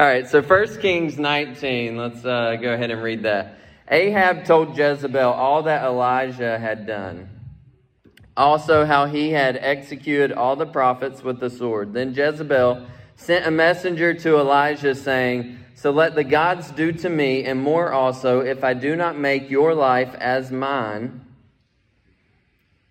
All right, so 1 Kings 19, let's uh, go ahead and read that. Ahab told Jezebel all that Elijah had done, also how he had executed all the prophets with the sword. Then Jezebel sent a messenger to Elijah, saying, So let the gods do to me, and more also, if I do not make your life as mine.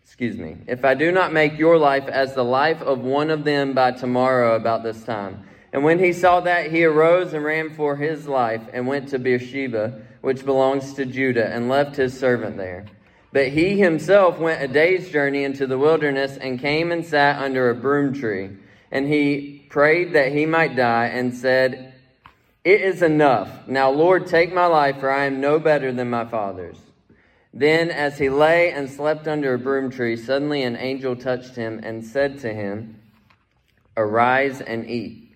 Excuse me. If I do not make your life as the life of one of them by tomorrow about this time. And when he saw that, he arose and ran for his life and went to Beersheba, which belongs to Judah, and left his servant there. But he himself went a day's journey into the wilderness and came and sat under a broom tree. And he prayed that he might die and said, It is enough. Now, Lord, take my life, for I am no better than my father's. Then, as he lay and slept under a broom tree, suddenly an angel touched him and said to him, Arise and eat.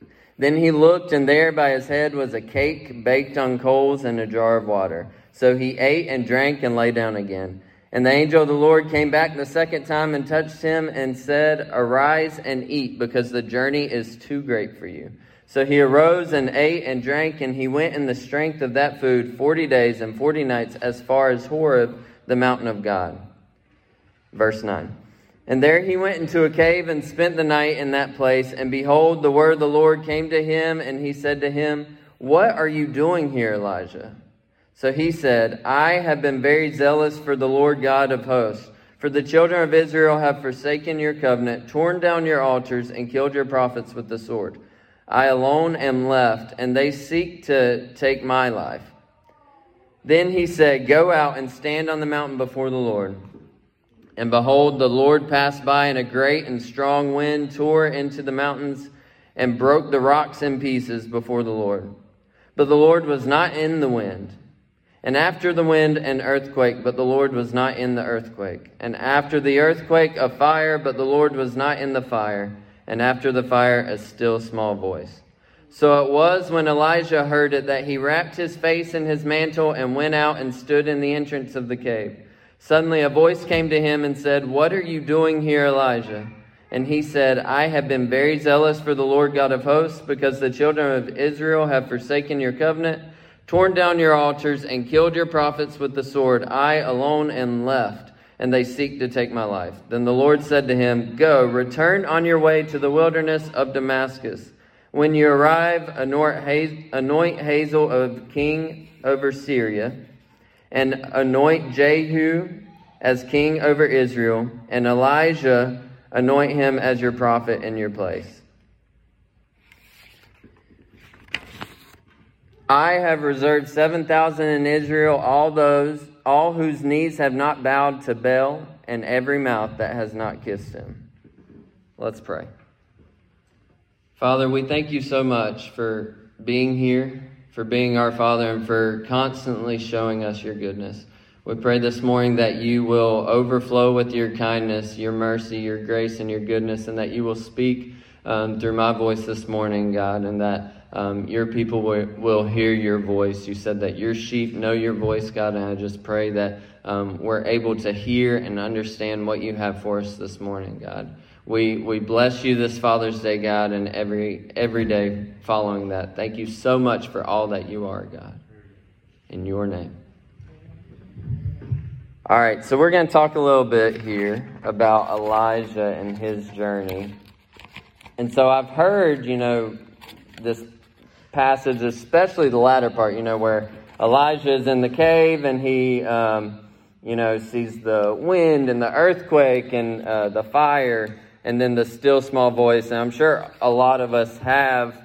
Then he looked, and there by his head was a cake baked on coals and a jar of water. So he ate and drank and lay down again. And the angel of the Lord came back the second time and touched him and said, Arise and eat, because the journey is too great for you. So he arose and ate and drank, and he went in the strength of that food forty days and forty nights as far as Horeb, the mountain of God. Verse 9. And there he went into a cave and spent the night in that place. And behold, the word of the Lord came to him, and he said to him, What are you doing here, Elijah? So he said, I have been very zealous for the Lord God of hosts. For the children of Israel have forsaken your covenant, torn down your altars, and killed your prophets with the sword. I alone am left, and they seek to take my life. Then he said, Go out and stand on the mountain before the Lord. And behold, the Lord passed by, and a great and strong wind tore into the mountains and broke the rocks in pieces before the Lord. But the Lord was not in the wind. And after the wind, an earthquake, but the Lord was not in the earthquake. And after the earthquake, a fire, but the Lord was not in the fire. And after the fire, a still small voice. So it was when Elijah heard it that he wrapped his face in his mantle and went out and stood in the entrance of the cave. Suddenly a voice came to him and said, What are you doing here, Elijah? And he said, I have been very zealous for the Lord God of hosts, because the children of Israel have forsaken your covenant, torn down your altars, and killed your prophets with the sword. I alone am left, and they seek to take my life. Then the Lord said to him, Go, return on your way to the wilderness of Damascus. When you arrive, anoint Hazael of king over Syria and anoint Jehu as king over Israel, and Elijah anoint him as your prophet in your place. I have reserved 7,000 in Israel, all those, all whose knees have not bowed to Baal, and every mouth that has not kissed him. Let's pray. Father, we thank you so much for being here for being our Father and for constantly showing us your goodness. We pray this morning that you will overflow with your kindness, your mercy, your grace, and your goodness, and that you will speak um, through my voice this morning, God, and that um, your people will, will, hear your voice. You said that your sheep know your voice, God, and I just pray that um, we're able to hear and understand what you have for us this morning, God. We, we bless you this Father's Day, God, and every, every day following that. Thank you so much for all that you are, God. In your name. All right, so we're going to talk a little bit here about Elijah and his journey. And so I've heard, you know, this passage, especially the latter part, you know, where Elijah is in the cave and he, um, you know, sees the wind and the earthquake and uh, the fire and then the still small voice. And I'm sure a lot of us have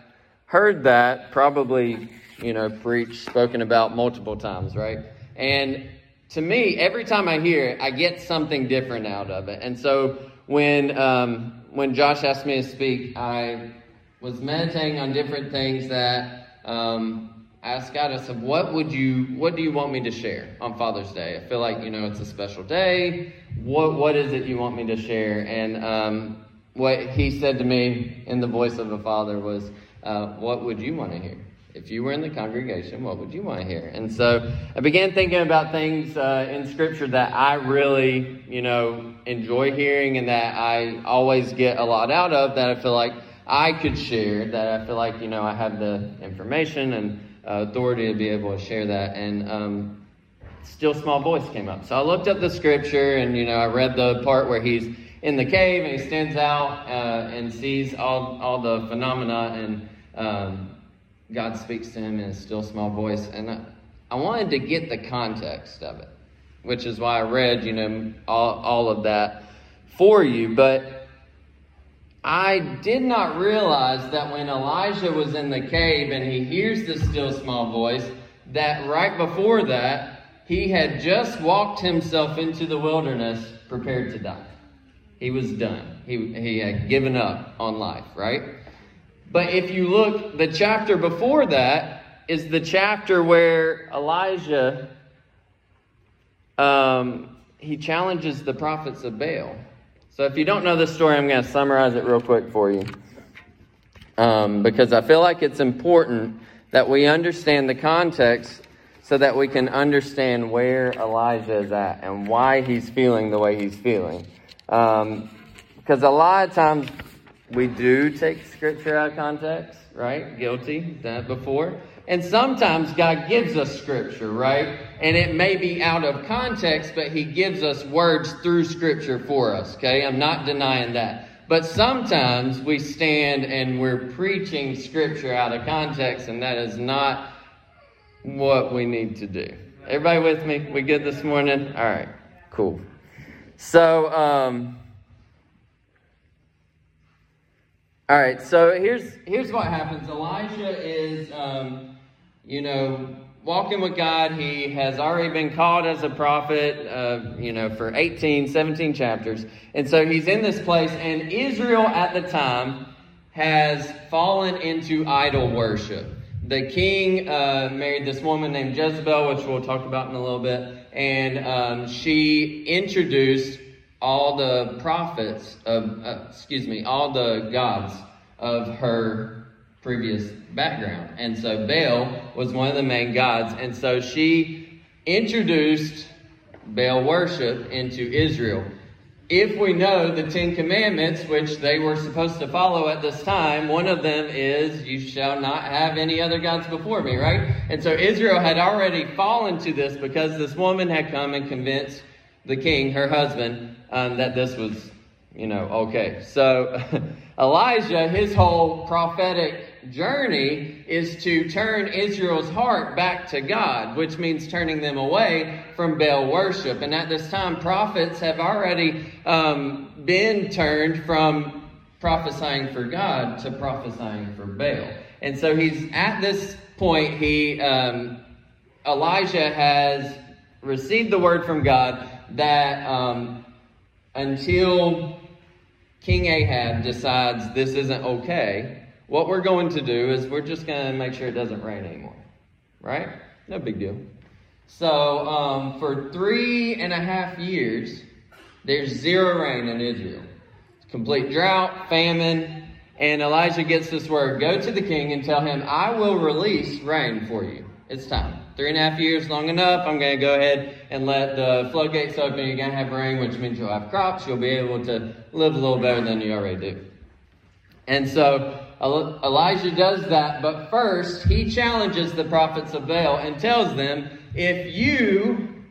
heard that, probably, you know, preached, spoken about multiple times, right? And to me, every time I hear it, I get something different out of it. And so when um, when Josh asked me to speak, I was meditating on different things that um, asked God. I said, "What would you? What do you want me to share on Father's Day? I feel like you know it's a special day what what is it you want me to share? And um, what he said to me in the voice of a father was, uh, "What would you want to hear?" If you were in the congregation, what would you want to hear? And so I began thinking about things uh, in Scripture that I really, you know, enjoy hearing and that I always get a lot out of that I feel like I could share that I feel like, you know, I have the information and authority to be able to share that. And um, still small voice came up. So I looked up the scripture and, you know, I read the part where he's in the cave and he stands out uh, and sees all, all the phenomena and um, God speaks to him in a still small voice. And I, I wanted to get the context of it, which is why I read, you know, all, all of that for you. But I did not realize that when Elijah was in the cave and he hears the still small voice, that right before that, he had just walked himself into the wilderness prepared to die. He was done. He, he had given up on life, right? But if you look, the chapter before that is the chapter where Elijah um, he challenges the prophets of Baal. So if you don't know this story, I'm going to summarize it real quick for you. Um, because I feel like it's important that we understand the context so that we can understand where Elijah is at and why he's feeling the way he's feeling. Um, because a lot of times we do take scripture out of context, right? Guilty, done it before. And sometimes God gives us scripture, right? And it may be out of context, but He gives us words through scripture for us, okay? I'm not denying that. But sometimes we stand and we're preaching scripture out of context, and that is not what we need to do. Everybody with me? We good this morning? All right, cool. So, um, all right. So here's here's what happens. Elijah is um, you know, walking with God. He has already been called as a prophet, uh, you know, for 18, 17 chapters. And so he's in this place, and Israel at the time has fallen into idol worship. The king uh, married this woman named Jezebel, which we'll talk about in a little bit, and um, she introduced all the prophets of, uh, excuse me, all the gods of her previous background. And so Baal was one of the main gods. And so she introduced Baal worship into Israel. If we know the Ten Commandments, which they were supposed to follow at this time, one of them is, You shall not have any other gods before me, right? And so Israel had already fallen to this because this woman had come and convinced the king, her husband, um, that this was, you know, okay. So Elijah, his whole prophetic journey is to turn Israel's heart back to God, which means turning them away from Baal worship. And at this time, prophets have already um, been turned from prophesying for God to prophesying for Baal. And so he's at this point, he, um, Elijah has received the word from God that um, until King Ahab decides this isn't okay, what we're going to do is we're just going to make sure it doesn't rain anymore. Right? No big deal. So, um, for three and a half years, there's zero rain in Israel. It's Complete drought, famine, and Elijah gets this word Go to the king and tell him, I will release rain for you. It's time. Three and a half years, long enough. I'm going to go ahead and let the floodgates open. You're going to have rain, which means you'll have crops. You'll be able to live a little better than you already do. And so Elijah does that, but first he challenges the prophets of Baal and tells them, if you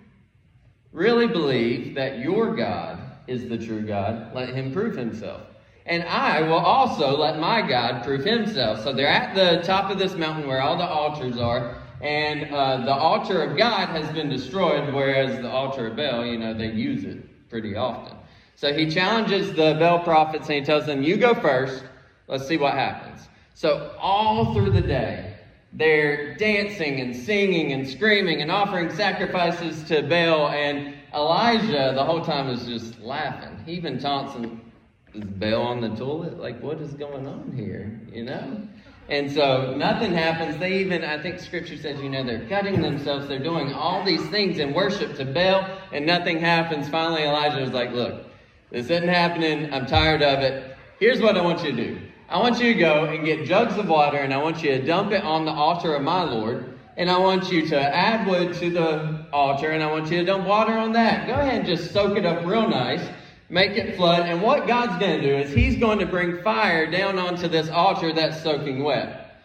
really believe that your God is the true God, let him prove himself. And I will also let my God prove himself. So they're at the top of this mountain where all the altars are, and uh, the altar of God has been destroyed, whereas the altar of Baal, you know, they use it pretty often. So he challenges the Baal prophets and he tells them, You go first. Let's see what happens. So, all through the day, they're dancing and singing and screaming and offering sacrifices to Baal. And Elijah, the whole time, is just laughing. He even taunts him, Is Baal on the toilet? Like, what is going on here? You know? And so nothing happens. They even, I think scripture says, you know, they're cutting themselves. They're doing all these things in worship to Baal, and nothing happens. Finally, Elijah was like, Look, this isn't happening. I'm tired of it. Here's what I want you to do I want you to go and get jugs of water and I want you to dump it on the altar of my Lord. And I want you to add wood to the altar and I want you to dump water on that. Go ahead and just soak it up real nice. make it flood. And what God's going to do is He's going to bring fire down onto this altar that's soaking wet.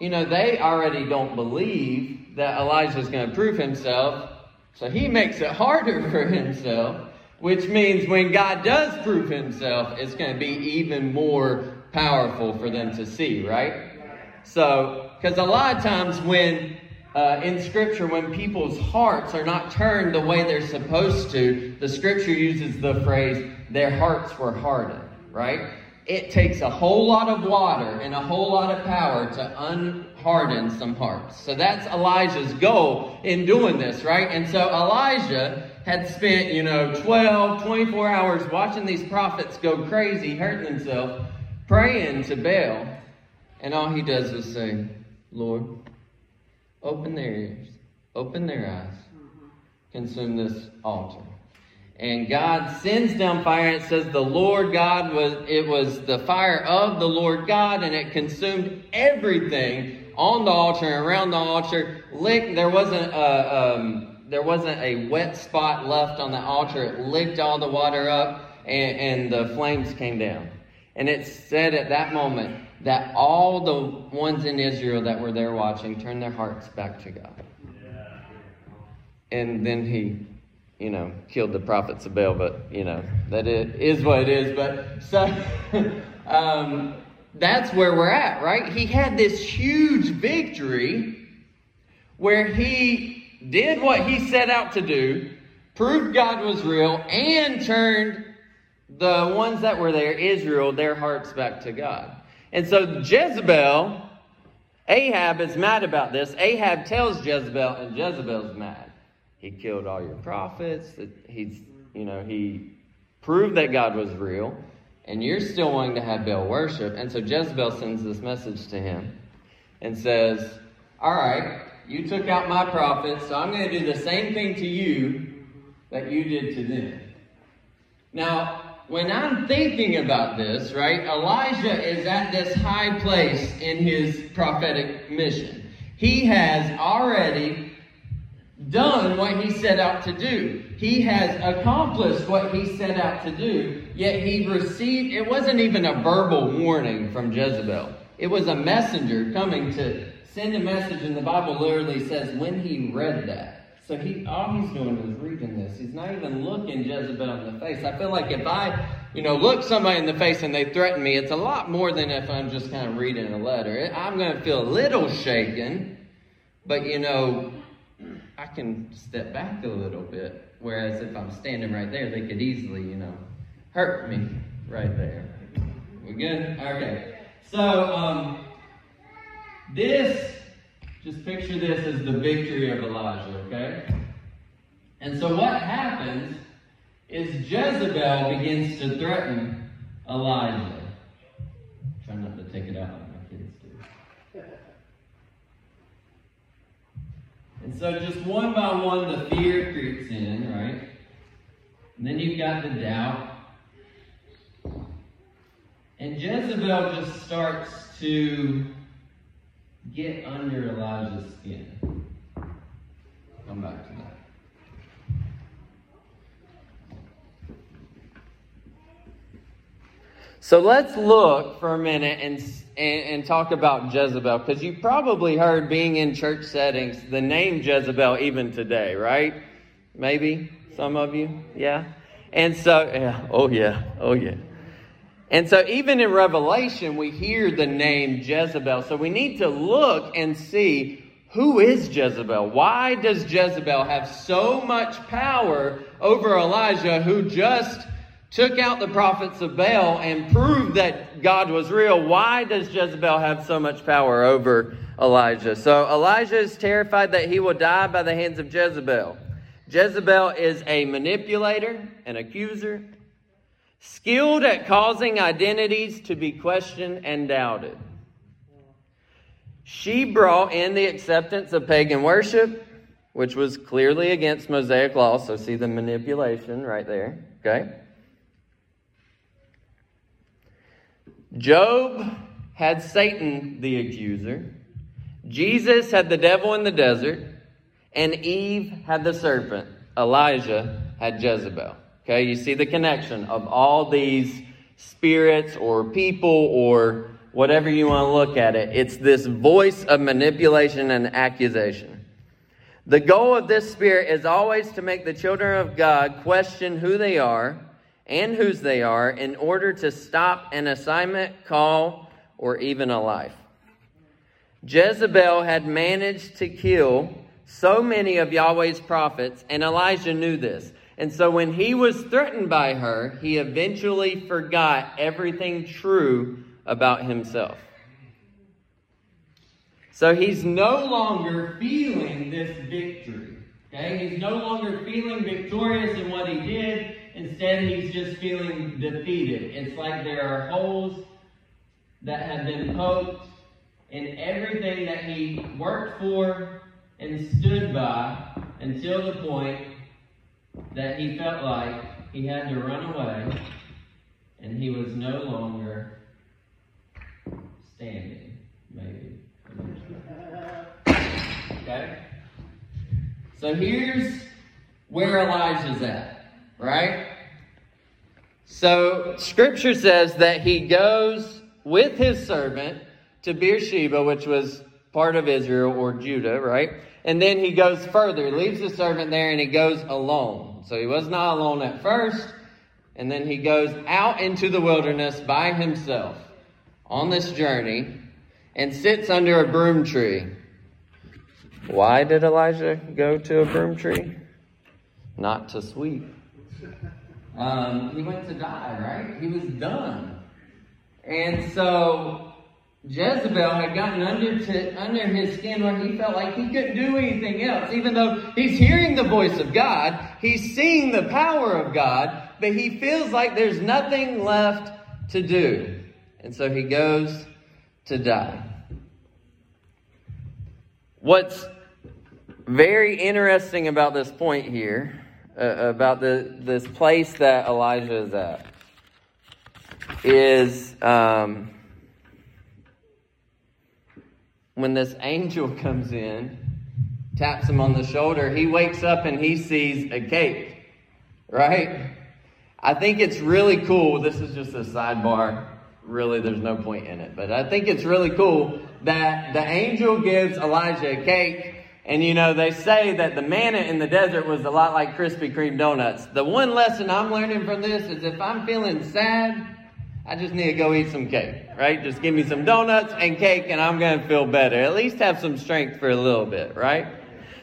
You know, they already don't believe that Elijah is going to prove himself, so he makes it harder for himself, which means when God does prove himself, it's going to be even more powerful for them to see, right? So, because a lot of times when uh, in Scripture, when people's hearts are not turned the way they're supposed to, the Scripture uses the phrase, their hearts were hardened, right? It takes a whole lot of water and a whole lot of power to unharden some hearts. So that's Elijah's goal in doing this, right? And so Elijah had spent, you know, 12, 24 hours watching these prophets go crazy, hurting themselves, praying to Baal. And all he does is say, Lord, open their ears, open their eyes, consume this altar. And God sends down fire, and it says the Lord God was, it was the fire of the Lord God, and it consumed everything on the altar and around the altar. Lick, there wasn't a, um, there wasn't a wet spot left on the altar. It licked all the water up, and, and the flames came down. And it said at that moment, that all the ones in Israel that were there watching turned their hearts back to God. And then he, you know, killed the prophets of Baal, but, you know, that it is what it is. But so um, that's where we're at, right? He had this huge victory where he did what he set out to do, proved God was real, and turned the ones that were there, Israel, their hearts back to God. And so Jezebel, Ahab is mad about this. Ahab tells Jezebel, and Jezebel's mad. He killed all your prophets. He's, you know, he proved that God was real, and you're still wanting to have Baal worship. And so Jezebel sends this message to him and says, All right, you took out my prophets, so I'm going to do the same thing to you that you did to them. Now, when I'm thinking about this, right, Elijah is at this high place in his prophetic mission. He has already done what he set out to do. He has accomplished what he set out to do, yet he received, it wasn't even a verbal warning from Jezebel. It was a messenger coming to send a message, and the Bible literally says when he read that. So he, all he's doing is reading this. He's not even looking Jezebel in the face. I feel like if I, you know, look somebody in the face and they threaten me, it's a lot more than if I'm just kind of reading a letter. I'm going to feel a little shaken, but you know, I can step back a little bit. Whereas if I'm standing right there, they could easily, you know, hurt me right there. We good? Okay. So, um, this just picture this as the victory of Elijah, okay? And so what happens is Jezebel begins to threaten Elijah. Try not to take it out like my kids do. And so just one by one, the fear creeps in, right? And then you've got the doubt. And Jezebel just starts to get under Elijah's skin. Come back to that. So let's look for a minute and, and, and talk about Jezebel, because you probably heard being in church settings the name Jezebel even today, right? Maybe some of you, yeah. And so, yeah, oh yeah, oh yeah. And so, even in Revelation, we hear the name Jezebel. So, we need to look and see who is Jezebel? Why does Jezebel have so much power over Elijah, who just took out the prophets of Baal and proved that God was real? Why does Jezebel have so much power over Elijah? So, Elijah is terrified that he will die by the hands of Jezebel. Jezebel is a manipulator, an accuser, skilled at causing identities to be questioned and doubted. She brought in the acceptance of pagan worship, which was clearly against Mosaic law. So, see the manipulation right there. Okay? Job had Satan the accuser, Jesus had the devil in the desert, and Eve had the serpent. Elijah had Jezebel. Okay, you see the connection of all these spirits or people or whatever you want to look at it. It's this voice of manipulation and accusation. The goal of this spirit is always to make the children of God question who they are and whose they are in order to stop an assignment, call, or even a life. Jezebel had managed to kill so many of Yahweh's prophets, and Elijah knew this. And so when he was threatened by her, he eventually forgot everything true about himself. So he's no longer feeling this victory. Okay? He's no longer feeling victorious in what he did. Instead, he's just feeling defeated. It's like there are holes that have been poked in everything that he worked for and stood by until the point that he felt like he had to run away and he was no longer standing, maybe. Okay? So here's where Elijah's at, right? So scripture says that he goes with his servant to Beersheba, which was part of Israel or Judah, right? And then he goes further, he leaves the servant there and he goes alone. So he was not alone at first, and then he goes out into the wilderness by himself on this journey and sits under a broom tree. Why did Elijah go to a broom tree? Not to sweep. Um, he went to die, right? He was done. And so Jezebel had gotten under, to, under his skin where he felt like he couldn't do anything else. Even though he's hearing the voice of God, he's seeing the power of God, but he feels like there's nothing left to do. And so he goes to die. What's very interesting about this point here, uh, about the, this place that Elijah is at, is um, when this angel comes in, taps him on the shoulder, he wakes up and he sees a cake, right? I think it's really cool. This is just a sidebar really there's no point in it. But I think it's really cool that the angel gives Elijah a cake. And you know, they say that the manna in the desert was a lot like Krispy Kreme donuts. The one lesson I'm learning from this is if I'm feeling sad, I just need to go eat some cake, right? Just give me some donuts and cake and I'm going to feel better. At least have some strength for a little bit, right?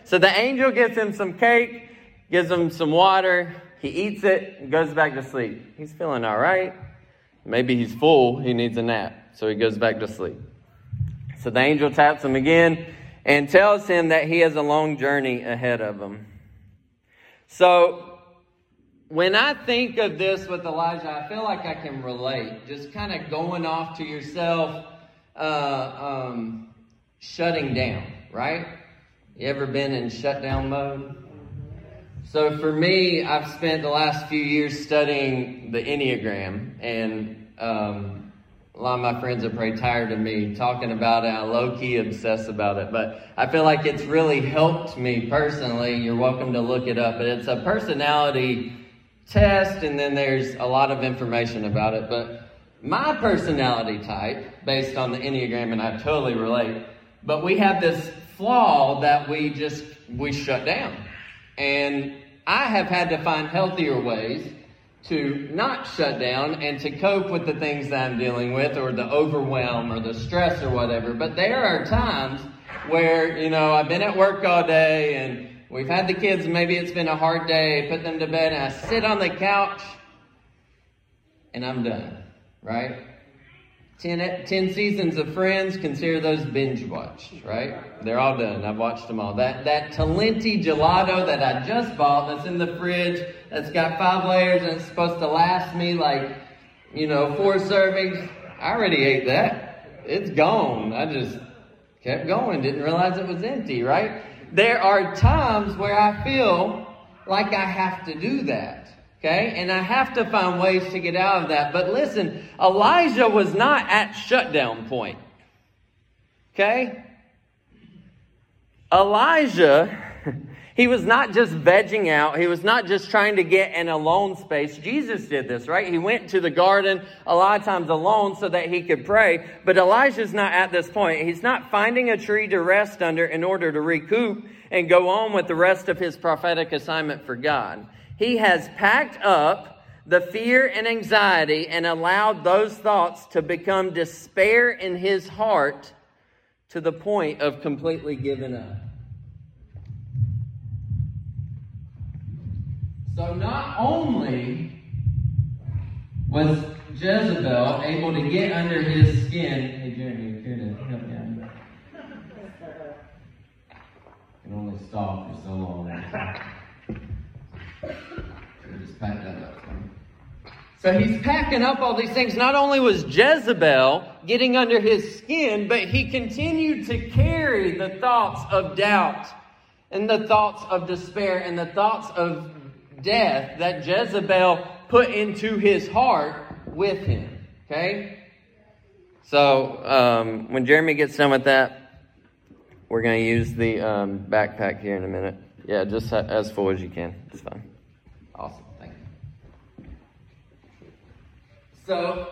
So the angel gives him some cake, gives him some water. He eats it and goes back to sleep. He's feeling all right. Maybe he's full, he needs a nap. So he goes back to sleep. So the angel taps him again and tells him that he has a long journey ahead of him. So when I think of this with Elijah, I feel like I can relate. Just kind of going off to yourself, uh, um, shutting down, right? You ever been in shutdown mode? So for me, I've spent the last few years studying the Enneagram, and um, a lot of my friends are pretty tired of me talking about it. I low key obsess about it, but I feel like it's really helped me personally. You're welcome to look it up, but it's a personality test, and then there's a lot of information about it. But my personality type, based on the Enneagram, and I totally relate, but we have this flaw that we just we shut down and I have had to find healthier ways to not shut down and to cope with the things that I'm dealing with or the overwhelm or the stress or whatever. But there are times where, you know, I've been at work all day and we've had the kids, maybe it's been a hard day, put them to bed, and I sit on the couch and I'm done, right? Ten, ten seasons of Friends, consider those binge watched, right? They're all done. I've watched them all. That that Talenti gelato that I just bought that's in the fridge, that's got five layers and it's supposed to last me like, you know, four servings. I already ate that. It's gone. I just kept going. Didn't realize it was empty, right? There are times where I feel like I have to do that. Okay? And I have to find ways to get out of that. But listen, Elijah was not at shutdown point. Okay? Elijah, He was not just vegging out. He was not just trying to get an alone space. Jesus did this, right? He went to the garden a lot of times alone so that he could pray. But Elijah's not at this point. He's not finding a tree to rest under in order to recoup and go on with the rest of his prophetic assignment for God. He has packed up the fear and anxiety and allowed those thoughts to become despair in his heart to the point of completely giving up. So not only was Jezebel able to get under his skin. Hey, Jeremy, you're here to help me out. can only stall for so long. just that up. So he's packing up all these things. Not only was Jezebel getting under his skin, but he continued to carry the thoughts of doubt and the thoughts of despair and the thoughts of death that Jezebel put into his heart with him. Okay? So um, when Jeremy gets done with that, we're going to use the um, backpack here in a minute. Yeah, just as full as you can. It's fine. Awesome. Thank you. So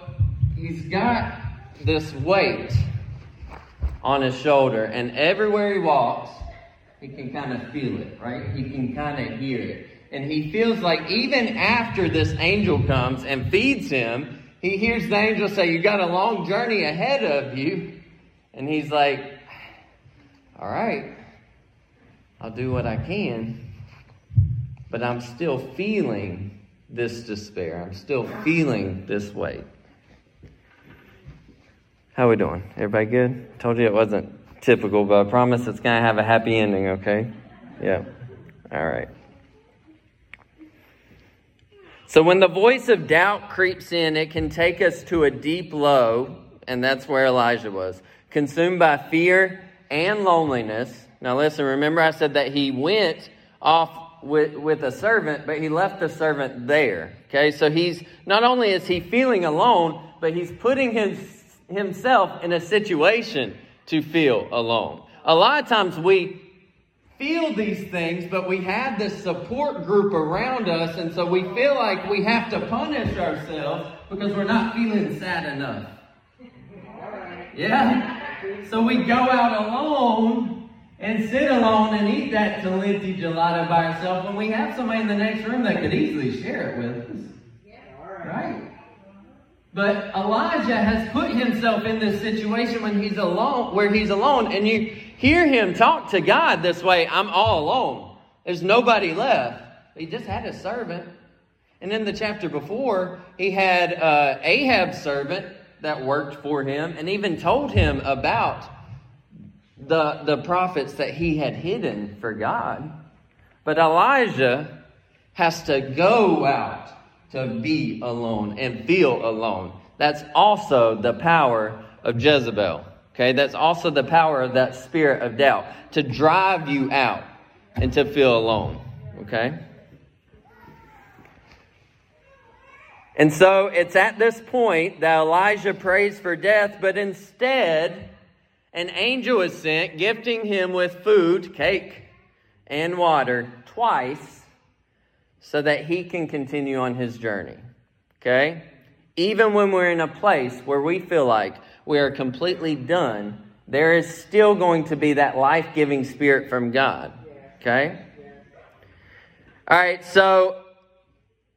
he's got this weight on his shoulder, and everywhere he walks, he can kind of feel it, right? He can kind of hear it. And he feels like even after this angel comes and feeds him, he hears the angel say, You got a long journey ahead of you. And he's like, All right, I'll do what I can. But I'm still feeling this despair. I'm still feeling this weight. How we doing? Everybody good? Told you it wasn't typical, but I promise it's going to have a happy ending, okay? Yeah. All right. So when the voice of doubt creeps in, it can take us to a deep low, and that's where Elijah was. Consumed by fear and loneliness. Now listen, remember I said that he went off with, with a servant, but he left the servant there. Okay, so he's not only is he feeling alone, but he's putting his, himself in a situation to feel alone. A lot of times we feel these things, but we have this support group around us, and so we feel like we have to punish ourselves because we're not feeling sad enough. Yeah? So we go out alone and sit alone and eat that Talenti gelato by ourselves when we have somebody in the next room that could easily share it with us. Right? But Elijah has put himself in this situation when he's alone, where he's alone, and you hear him talk to God this way I'm all alone. There's nobody left. He just had a servant. And in the chapter before, he had uh, Ahab's servant that worked for him and even told him about the, the prophets that he had hidden for God. But Elijah has to go out to be alone and feel alone. That's also the power of Jezebel. Okay, that's also the power of that spirit of doubt to drive you out and to feel alone. Okay? And so it's at this point that Elijah prays for death, but instead, an angel is sent, gifting him with food, cake, and water twice so that he can continue on his journey. Okay? Even when we're in a place where we feel like we are completely done, there is still going to be that life giving spirit from God. Okay? All right, so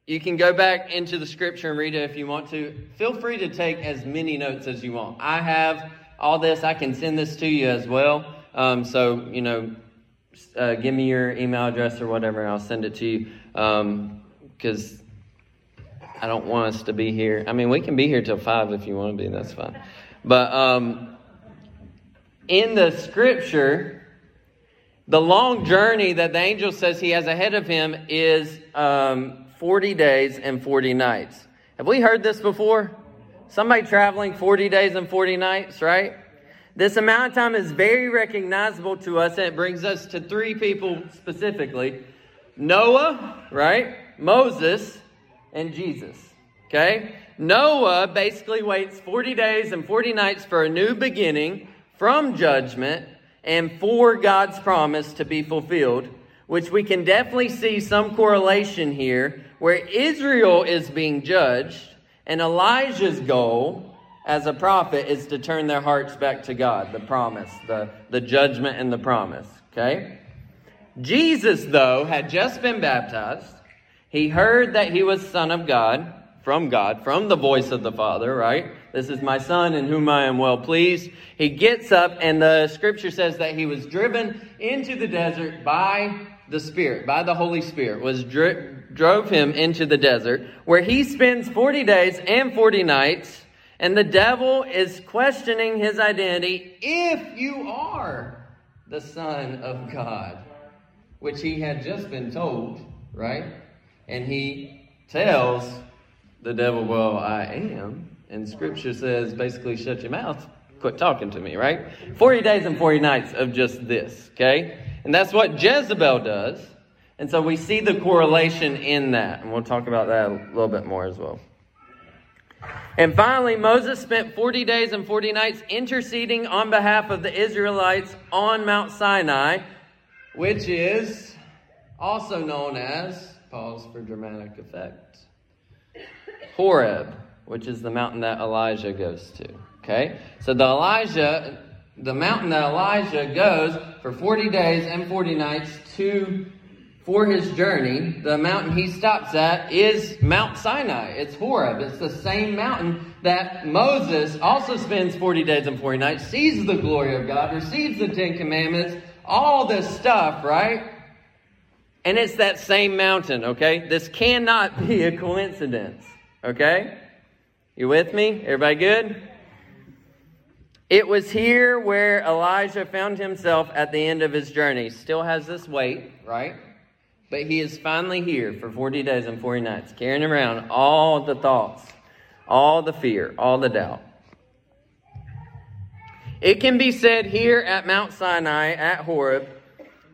you can go back into the scripture and read it if you want to. Feel free to take as many notes as you want. I have all this, I can send this to you as well. Um, so, you know, uh, give me your email address or whatever, and I'll send it to you. Because um, I don't want us to be here. I mean, we can be here till 5 if you want to be, that's fine. But um, in the scripture, the long journey that the angel says he has ahead of him is um, 40 days and 40 nights. Have we heard this before? Somebody traveling 40 days and 40 nights, right? This amount of time is very recognizable to us, and it brings us to three people specifically Noah, right? Moses, and Jesus. Okay? Noah basically waits 40 days and 40 nights for a new beginning from judgment and for God's promise to be fulfilled, which we can definitely see some correlation here where Israel is being judged and Elijah's goal as a prophet is to turn their hearts back to God, the promise, the, the judgment and the promise. Okay? Jesus, though, had just been baptized. He heard that he was Son of God, from God, from the voice of the Father, right? This is my Son in whom I am well pleased. He gets up, and the scripture says that he was driven into the desert by the Spirit, by the Holy Spirit, was dri- drove him into the desert, where he spends 40 days and 40 nights, and the devil is questioning his identity if you are the Son of God, which he had just been told, right? And he tells the devil, Well, I am. And scripture says basically, shut your mouth, quit talking to me, right? 40 days and 40 nights of just this, okay? And that's what Jezebel does. And so we see the correlation in that. And we'll talk about that a little bit more as well. And finally, Moses spent 40 days and 40 nights interceding on behalf of the Israelites on Mount Sinai, which is also known as, pause for dramatic effect, Horeb, which is the mountain that Elijah goes to. Okay? So the Elijah, the mountain that Elijah goes for 40 days and 40 nights to for his journey, the mountain he stops at is Mount Sinai. It's Horeb. It's the same mountain that Moses also spends 40 days and 40 nights, sees the glory of God, receives the Ten Commandments, all this stuff, right? And it's that same mountain, okay? This cannot be a coincidence, okay? You with me? Everybody good? It was here where Elijah found himself at the end of his journey. Still has this weight, right? But he is finally here for 40 days and 40 nights, carrying around all the thoughts, all the fear, all the doubt. It can be said here at Mount Sinai, at Horeb,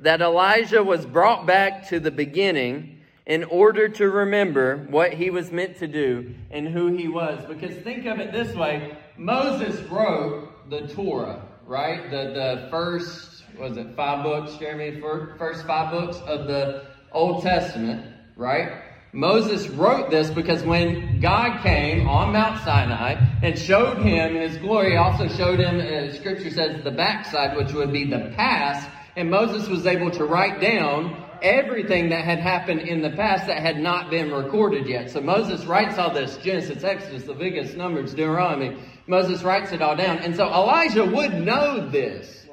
that Elijah was brought back to the beginning in order to remember what he was meant to do and who he was. Because think of it this way Moses wrote the Torah, right? The, the first, was it five books, Jeremy? First five books of the Old Testament, right? Moses wrote this because when God came on Mount Sinai and showed him his glory, also showed him, uh, scripture says, the backside, which would be the past. And Moses was able to write down everything that had happened in the past that had not been recorded yet. So Moses writes all this Genesis, Exodus, Leviticus, Numbers, Deuteronomy. Moses writes it all down. And so Elijah would know this.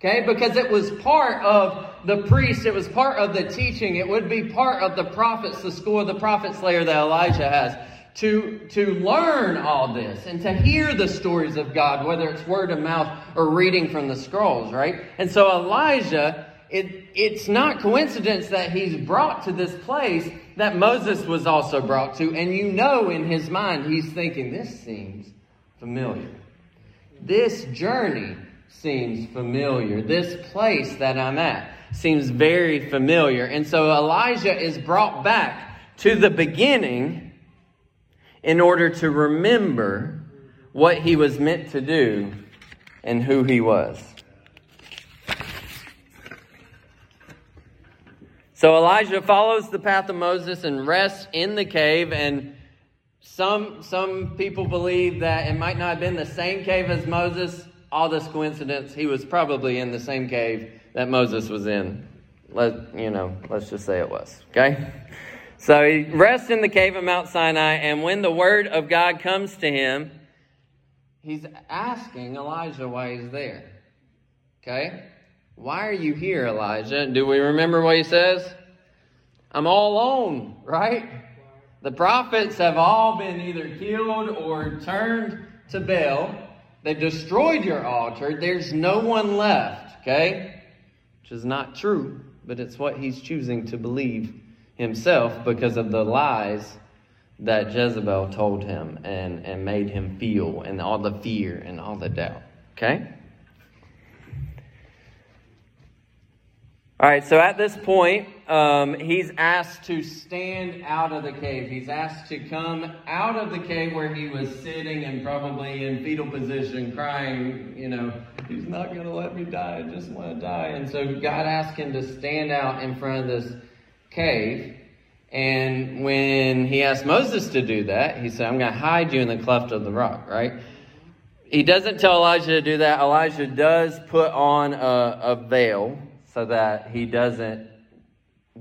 Okay, because it was part of the priest, it was part of the teaching, it would be part of the prophets, the school of the prophets layer that Elijah has. To, to learn all this and to hear the stories of God, whether it's word of mouth or reading from the scrolls, right? And so Elijah, it, it's not coincidence that he's brought to this place that Moses was also brought to. And you know in his mind, he's thinking, this seems familiar. This journey seems familiar. This place that I'm at seems very familiar. And so Elijah is brought back to the beginning in order to remember what he was meant to do and who he was. So Elijah follows the path of Moses and rests in the cave and some some people believe that it might not have been the same cave as Moses all this coincidence, he was probably in the same cave that Moses was in. Let you know, let's just say it was. Okay? So he rests in the cave of Mount Sinai, and when the word of God comes to him, he's asking Elijah why he's there. Okay? Why are you here, Elijah? Do we remember what he says? I'm all alone, right? The prophets have all been either killed or turned to Baal. They've destroyed your altar. There's no one left, okay? Which is not true, but it's what he's choosing to believe himself because of the lies that Jezebel told him and, and made him feel, and all the fear and all the doubt, okay? All right, so at this point, um, he's asked to stand out of the cave. He's asked to come out of the cave where he was sitting and probably in fetal position, crying, you know, he's not going to let me die. I just want to die. And so God asked him to stand out in front of this cave. And when he asked Moses to do that, he said, I'm going to hide you in the cleft of the rock, right? He doesn't tell Elijah to do that. Elijah does put on a, a veil so that he doesn't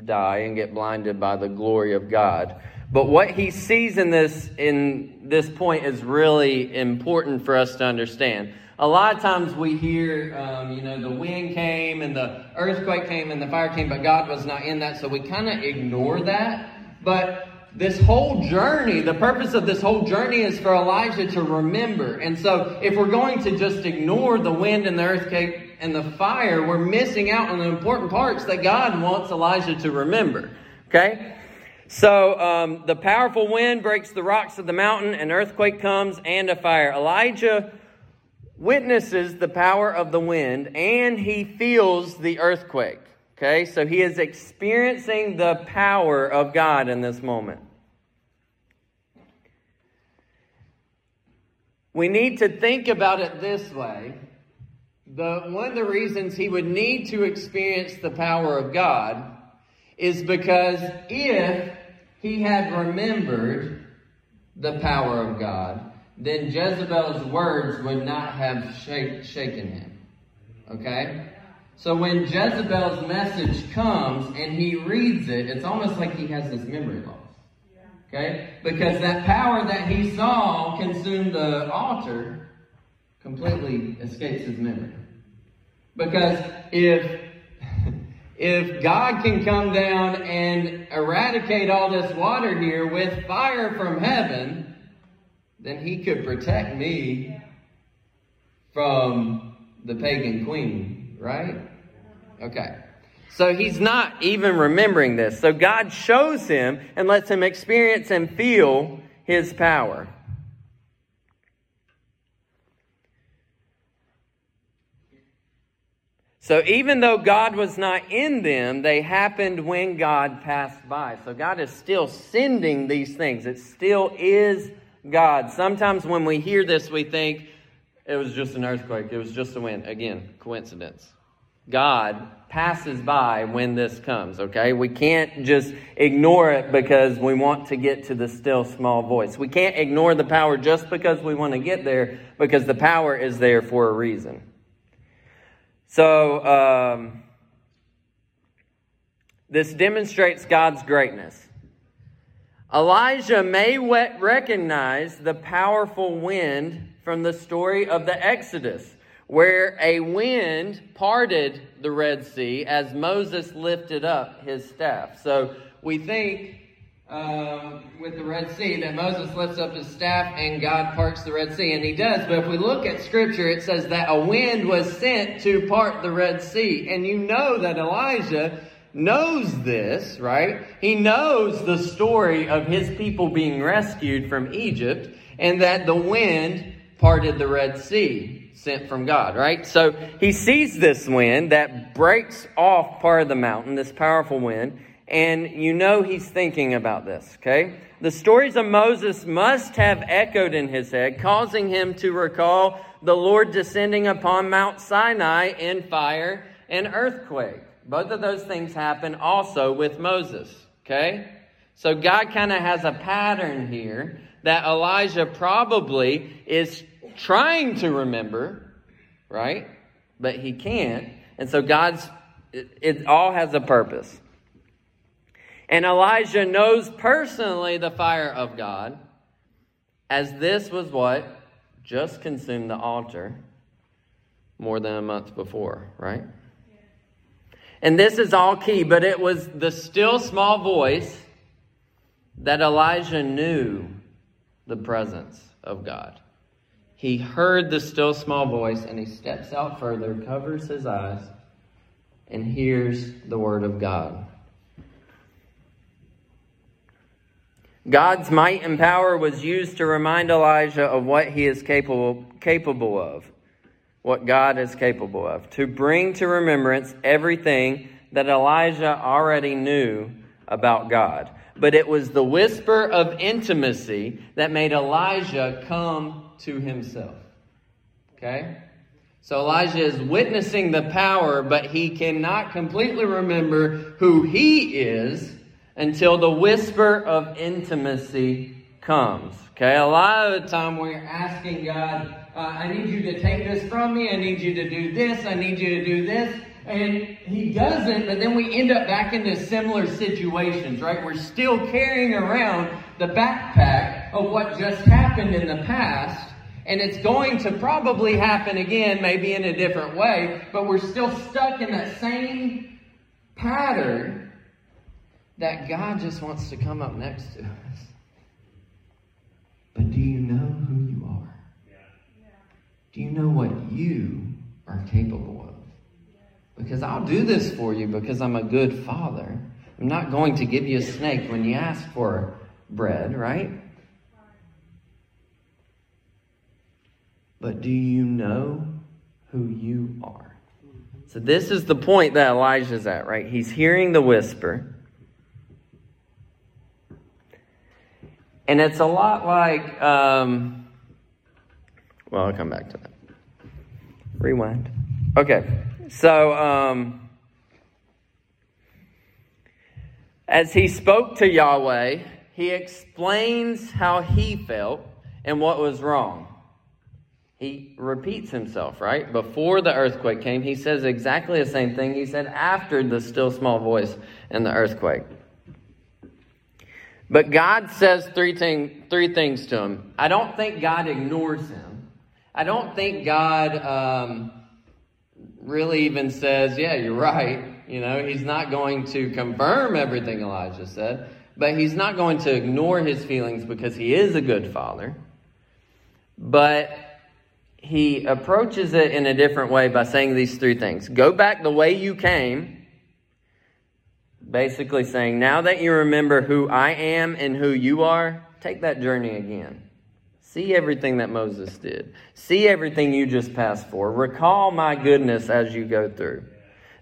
die and get blinded by the glory of God. But what he sees in this in this point is really important for us to understand. A lot of times we hear, um, you know, the wind came and the earthquake came and the fire came, but God was not in that, so we kind of ignore that. But this whole journey, the purpose of this whole journey is for Elijah to remember. And so, if we're going to just ignore the wind and the earthquake and the fire, we're missing out on the important parts that God wants Elijah to remember. Okay? So, um, the powerful wind breaks the rocks of the mountain, an earthquake comes, and a fire. Elijah witnesses the power of the wind, and he feels the earthquake. Okay? So, he is experiencing the power of God in this moment. We need to think about it this way. The, one of the reasons he would need to experience the power of God is because if he had remembered the power of God, then Jezebel's words would not have shake, shaken him. Okay? So when Jezebel's message comes and he reads it, it's almost like he has this memory loss. Okay? Because that power that he saw consume the altar completely escapes his memory. Because if if God can come down and eradicate all this water here with fire from heaven, then he could protect me from the pagan queen, right? Okay. So he's not even remembering this. So God shows him and lets him experience and feel his power. So even though God was not in them, they happened when God passed by. So God is still sending these things. It still is God. Sometimes when we hear this, we think it was just an earthquake, it was just a wind. Again, coincidence. God passes by when this comes, okay? We can't just ignore it because we want to get to the still small voice. We can't ignore the power just because we want to get there because the power is there for a reason. So, um, this demonstrates God's greatness. Elijah may recognize the powerful wind from the story of the Exodus where a wind parted the Red Sea as Moses lifted up his staff. So we think um, with the Red Sea that Moses lifts up his staff and God parts the Red Sea, and he does. But if we look at Scripture, it says that a wind was sent to part the Red Sea. And you know that Elijah knows this, right? He knows the story of his people being rescued from Egypt and that the wind parted the Red Sea sent from God, right? So he sees this wind that breaks off part of the mountain, this powerful wind, and you know he's thinking about this, okay? The stories of Moses must have echoed in his head, causing him to recall the Lord descending upon Mount Sinai in fire and earthquake. Both of those things happen also with Moses, okay? So God kind of has a pattern here that Elijah probably is trying to remember, right? But he can't. And so God's, it, it all has a purpose. And Elijah knows personally the fire of God, as this was what just consumed the altar more than a month before, right? And this is all key, but it was the still small voice that Elijah knew the presence of God. He heard the still small voice and he steps out further, covers his eyes, and hears the word of God. God's might and power was used to remind Elijah of what he is capable, capable of, what God is capable of, to bring to remembrance everything that Elijah already knew about God. But it was the whisper of intimacy that made Elijah come to himself. Okay? So Elijah is witnessing the power, but he cannot completely remember who he is until the whisper of intimacy comes. Okay, a lot of the time we're asking God, uh, I need you to take this from me, I need you to do this, I need you to do this. And he doesn't, but then we end up back into similar situations, right? We're still carrying around the backpack of what just happened in the past and it's going to probably happen again, maybe in a different way, but we're still stuck in that same pattern that God just wants to come up next to us. But do you know who you are? Do you know what you are capable of? Because I'll do this for you because I'm a good father. I'm not going to give you a snake when you ask for bread, right? But do you know who you are? So, this is the point that Elijah's at, right? He's hearing the whisper. And it's a lot like, um, well, I'll come back to that. Rewind. Okay, so um, as he spoke to Yahweh, he explains how he felt and what was wrong he repeats himself, right? Before the earthquake came, he says exactly the same thing he said after the still small voice and the earthquake. But God says three, thing, three things to him. I don't think God ignores him. I don't think God um, really even says, Yeah, you're right. You know, he's not going to confirm everything Elijah said, but he's not going to ignore his feelings because he is a good father. But he approaches it in a different way by saying these three things Go back the way you came, basically saying, Now that you remember who I am and who you are, take that journey again. See everything that Moses did. See everything you just passed for. Recall my goodness as you go through.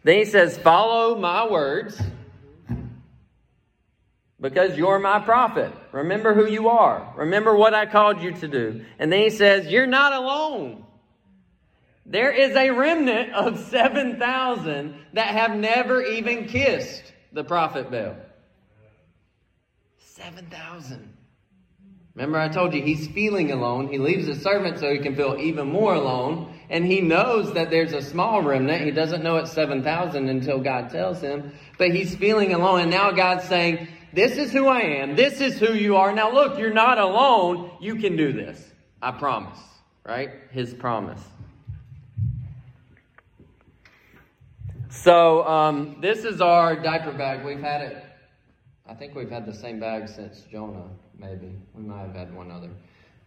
Then he says, Follow my words because you're my prophet. Remember who you are. Remember what I called you to do. And then he says, You're not alone. There is a remnant of 7,000 that have never even kissed the prophet Baal. 7,000. Remember, I told you he's feeling alone. He leaves his servant so he can feel even more alone. And he knows that there's a small remnant. He doesn't know it's 7,000 until God tells him. But he's feeling alone. And now God's saying, this is who I am. This is who you are. Now look, you're not alone. You can do this. I promise. Right? His promise. So um, this is our diaper bag. We've had it. I think we've had the same bag since Jonah. Maybe we might have had one other,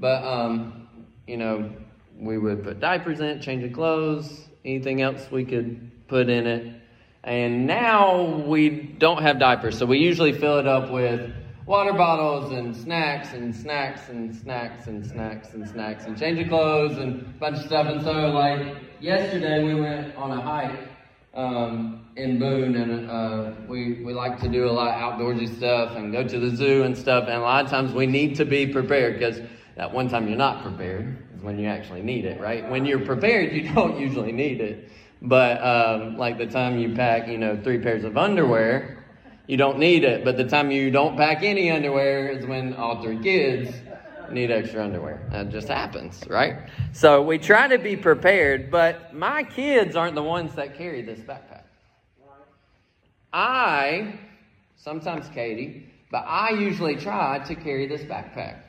but um, you know, we would put diapers in it, changing clothes, anything else we could put in it. And now we don't have diapers, so we usually fill it up with water bottles and snacks and snacks and snacks and snacks and snacks and change of clothes and a bunch of stuff. And so, like yesterday, we went on a hike um, in Boone, and uh, we we like to do a lot of outdoorsy stuff and go to the zoo and stuff. And a lot of times we need to be prepared because that one time you're not prepared is when you actually need it, right? When you're prepared, you don't usually need it. But um, like the time you pack, you know, three pairs of underwear, you don't need it. But the time you don't pack any underwear is when all three kids need extra underwear. That just happens, right? So we try to be prepared, but my kids aren't the ones that carry this backpack. I, sometimes Katie, but I usually try to carry this backpack.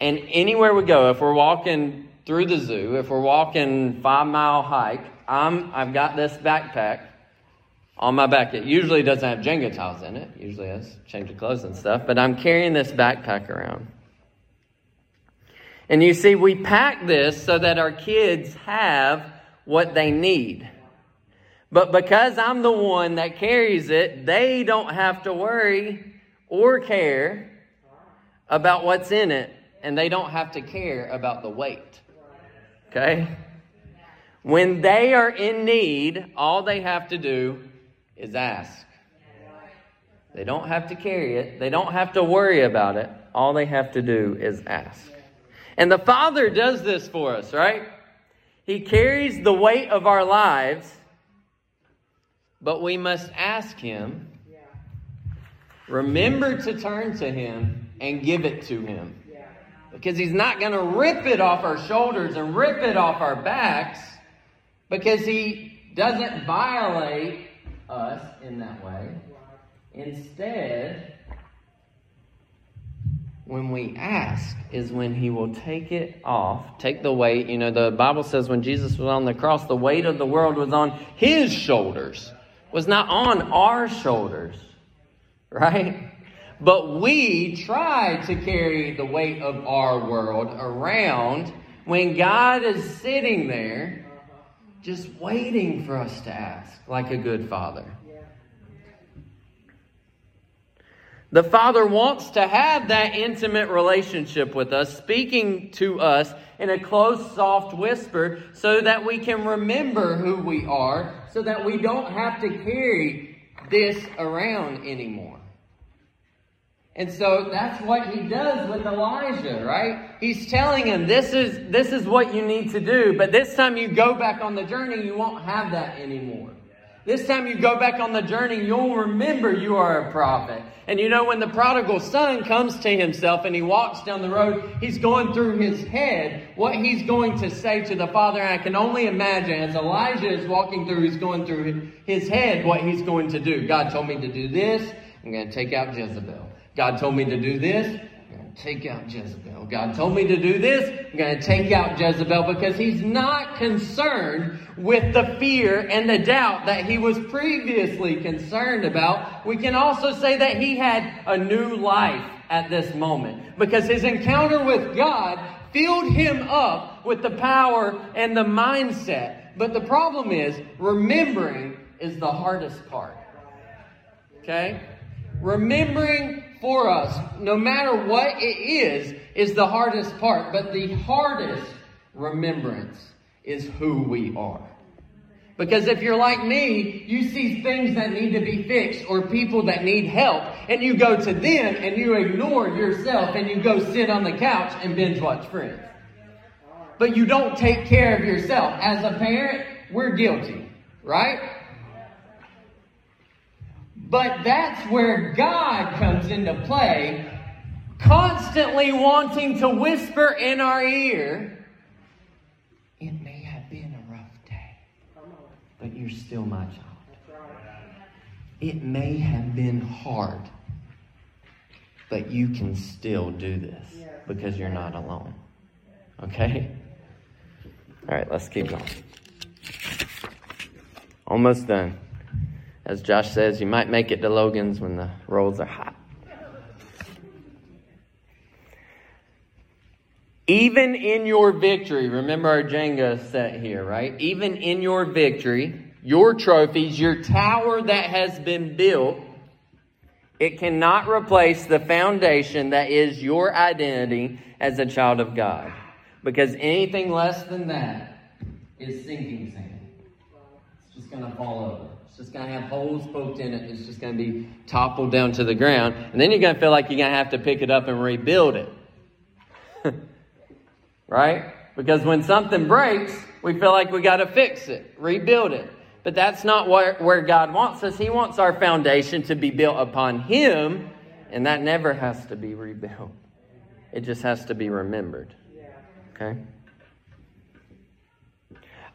And anywhere we go, if we're walking through the zoo, if we're walking five mile hike, I'm, I've got this backpack on my back. It usually doesn't have Jenga tiles in it. Usually has change of clothes and stuff. But I'm carrying this backpack around. And you see, we pack this so that our kids have what they need. But because I'm the one that carries it, they don't have to worry or care about what's in it. And they don't have to care about the weight. Okay? When they are in need, all they have to do is ask. They don't have to carry it, they don't have to worry about it. All they have to do is ask. And the Father does this for us, right? He carries the weight of our lives, but we must ask Him. Remember to turn to Him and give it to Him. Because He's not going to rip it off our shoulders and rip it off our backs because He doesn't violate us in that way. Instead, when we ask is when he will take it off, take the weight. You know, the Bible says when Jesus was on the cross, the weight of the world was on his shoulders, was not on our shoulders, right? But we try to carry the weight of our world around when God is sitting there just waiting for us to ask, like a good father. The Father wants to have that intimate relationship with us, speaking to us in a close, soft whisper so that we can remember who we are, so that we don't have to carry this around anymore. And so that's what he does with Elijah, right? He's telling him this is this is what you need to do, but this time you go back on the journey, you won't have that anymore. This time you go back on the journey, you'll remember you are a prophet. And you know, when the prodigal son comes to himself and he walks down the road, he's going through his head what he's going to say to the father. And I can only imagine as Elijah is walking through, he's going through his head what he's going to do. God told me to do this. I'm going to take out Jezebel. God told me to do this take out Jezebel. God told me to do this. I'm going to take out Jezebel because he's not concerned with the fear and the doubt that he was previously concerned about. We can also say that he had a new life at this moment because his encounter with God filled him up with the power and the mindset. But the problem is, remembering is the hardest part. Okay? Remembering for us, no matter what it is, is the hardest part. But the hardest remembrance is who we are. Because if you're like me, you see things that need to be fixed or people that need help, and you go to them and you ignore yourself and you go sit on the couch and binge watch Friends. But you don't take care of yourself. As a parent, we're guilty, right? But that's where God comes into play, constantly wanting to whisper in our ear, It may have been a rough day, but you're still my child. It may have been hard, but you can still do this because you're not alone. Okay? All right, let's keep going. Almost done. As Josh says, you might make it to Logan's when the rolls are hot. Even in your victory, remember our Jenga set here, right? Even in your victory, your trophies, your tower that has been built, it cannot replace the foundation that is your identity as a child of God. Because anything less than that is sinking sand. It's just going to fall over just going to have holes poked in it. It's just going to be toppled down to the ground. And then you're going to feel like you're going to have to pick it up and rebuild it. right? Because when something breaks, we feel like we got to fix it, rebuild it. But that's not where, where God wants us. He wants our foundation to be built upon Him, and that never has to be rebuilt. It just has to be remembered. Okay?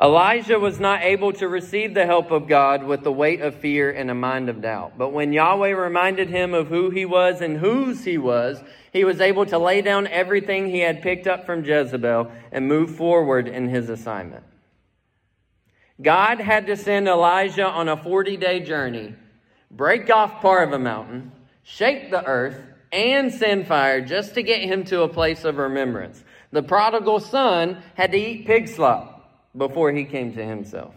Elijah was not able to receive the help of God with the weight of fear and a mind of doubt. But when Yahweh reminded him of who he was and whose he was, he was able to lay down everything he had picked up from Jezebel and move forward in his assignment. God had to send Elijah on a 40 day journey, break off part of a mountain, shake the earth, and send fire just to get him to a place of remembrance. The prodigal son had to eat pig slop before he came to himself.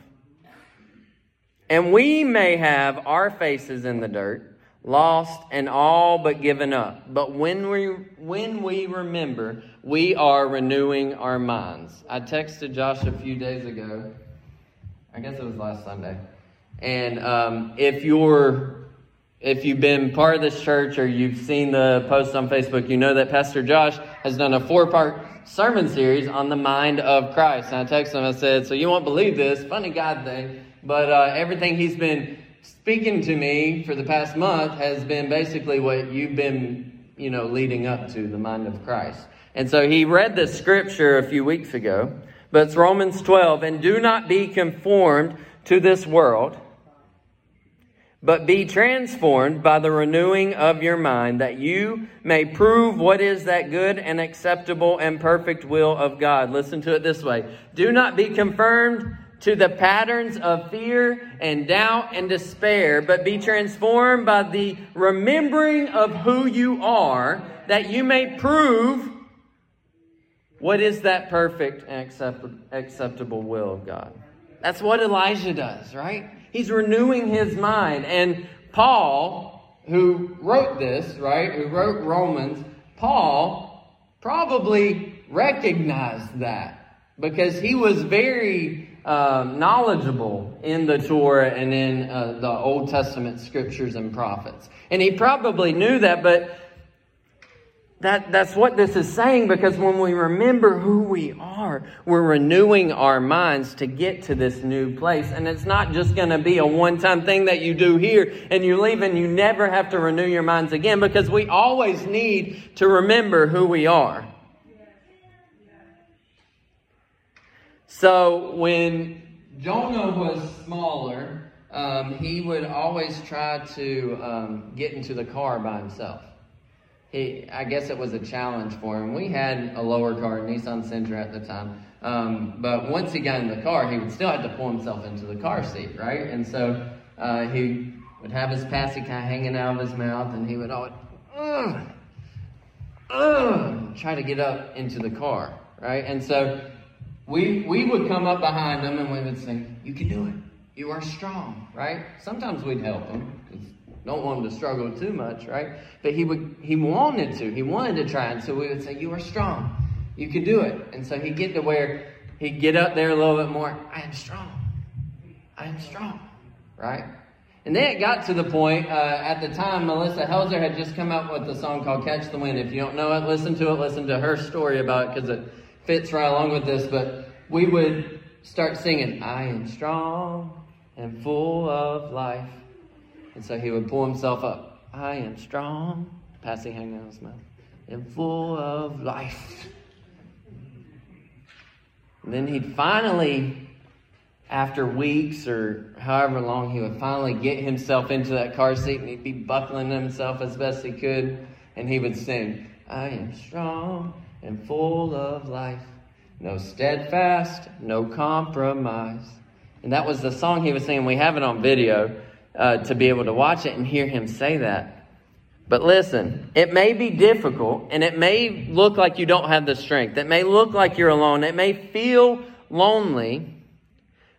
And we may have our faces in the dirt, lost and all but given up. But when we when we remember, we are renewing our minds. I texted Josh a few days ago. I guess it was last Sunday. And um, if you're if you've been part of this church or you've seen the post on Facebook, you know that Pastor Josh has done a four part sermon series on the mind of Christ. And I texted him, I said, So you won't believe this, funny God thing, but uh, everything he's been speaking to me for the past month has been basically what you've been, you know, leading up to the mind of Christ. And so he read this scripture a few weeks ago, but it's Romans 12, and do not be conformed to this world but be transformed by the renewing of your mind, that you may prove what is that good and acceptable and perfect will of God. Listen to it this way Do not be confirmed to the patterns of fear and doubt and despair, but be transformed by the remembering of who you are, that you may prove what is that perfect and acceptable will of God. That's what Elijah does, right? He's renewing his mind. And Paul, who wrote this, right, who wrote Romans, Paul probably recognized that because he was very um, knowledgeable in the Torah and in uh, the Old Testament scriptures and prophets. And he probably knew that, but that, that's what this is saying because when we remember who we are, we're renewing our minds to get to this new place. And it's not just going to be a one time thing that you do here and you leave and you never have to renew your minds again because we always need to remember who we are. So when Jonah was smaller, um, he would always try to um, get into the car by himself he, I guess it was a challenge for him. We had a lower car, Nissan Sentra at the time. Um, but once he got in the car, he would still have to pull himself into the car seat, right? And so uh, he would have his passy kind of hanging out of his mouth, and he would always, try to get up into the car, right? And so we we would come up behind him, and we would say, "You can do it. You are strong," right? Sometimes we'd help him don't want him to struggle too much, right? But he would he wanted to. He wanted to try. And so we would say, You are strong. You can do it. And so he'd get to where he'd get up there a little bit more. I am strong. I am strong. Right? And then it got to the point, uh, at the time, Melissa Helser had just come out with a song called Catch the Wind. If you don't know it, listen to it. Listen to her story about it because it fits right along with this. But we would start singing, I am strong and full of life. And so he would pull himself up. I am strong, passing hanging out his mouth, and full of life. And then he'd finally, after weeks or however long, he would finally get himself into that car seat and he'd be buckling himself as best he could. And he would sing, I am strong and full of life, no steadfast, no compromise. And that was the song he was singing. We have it on video uh, to be able to watch it and hear him say that. But listen, it may be difficult and it may look like you don't have the strength. It may look like you're alone. It may feel lonely.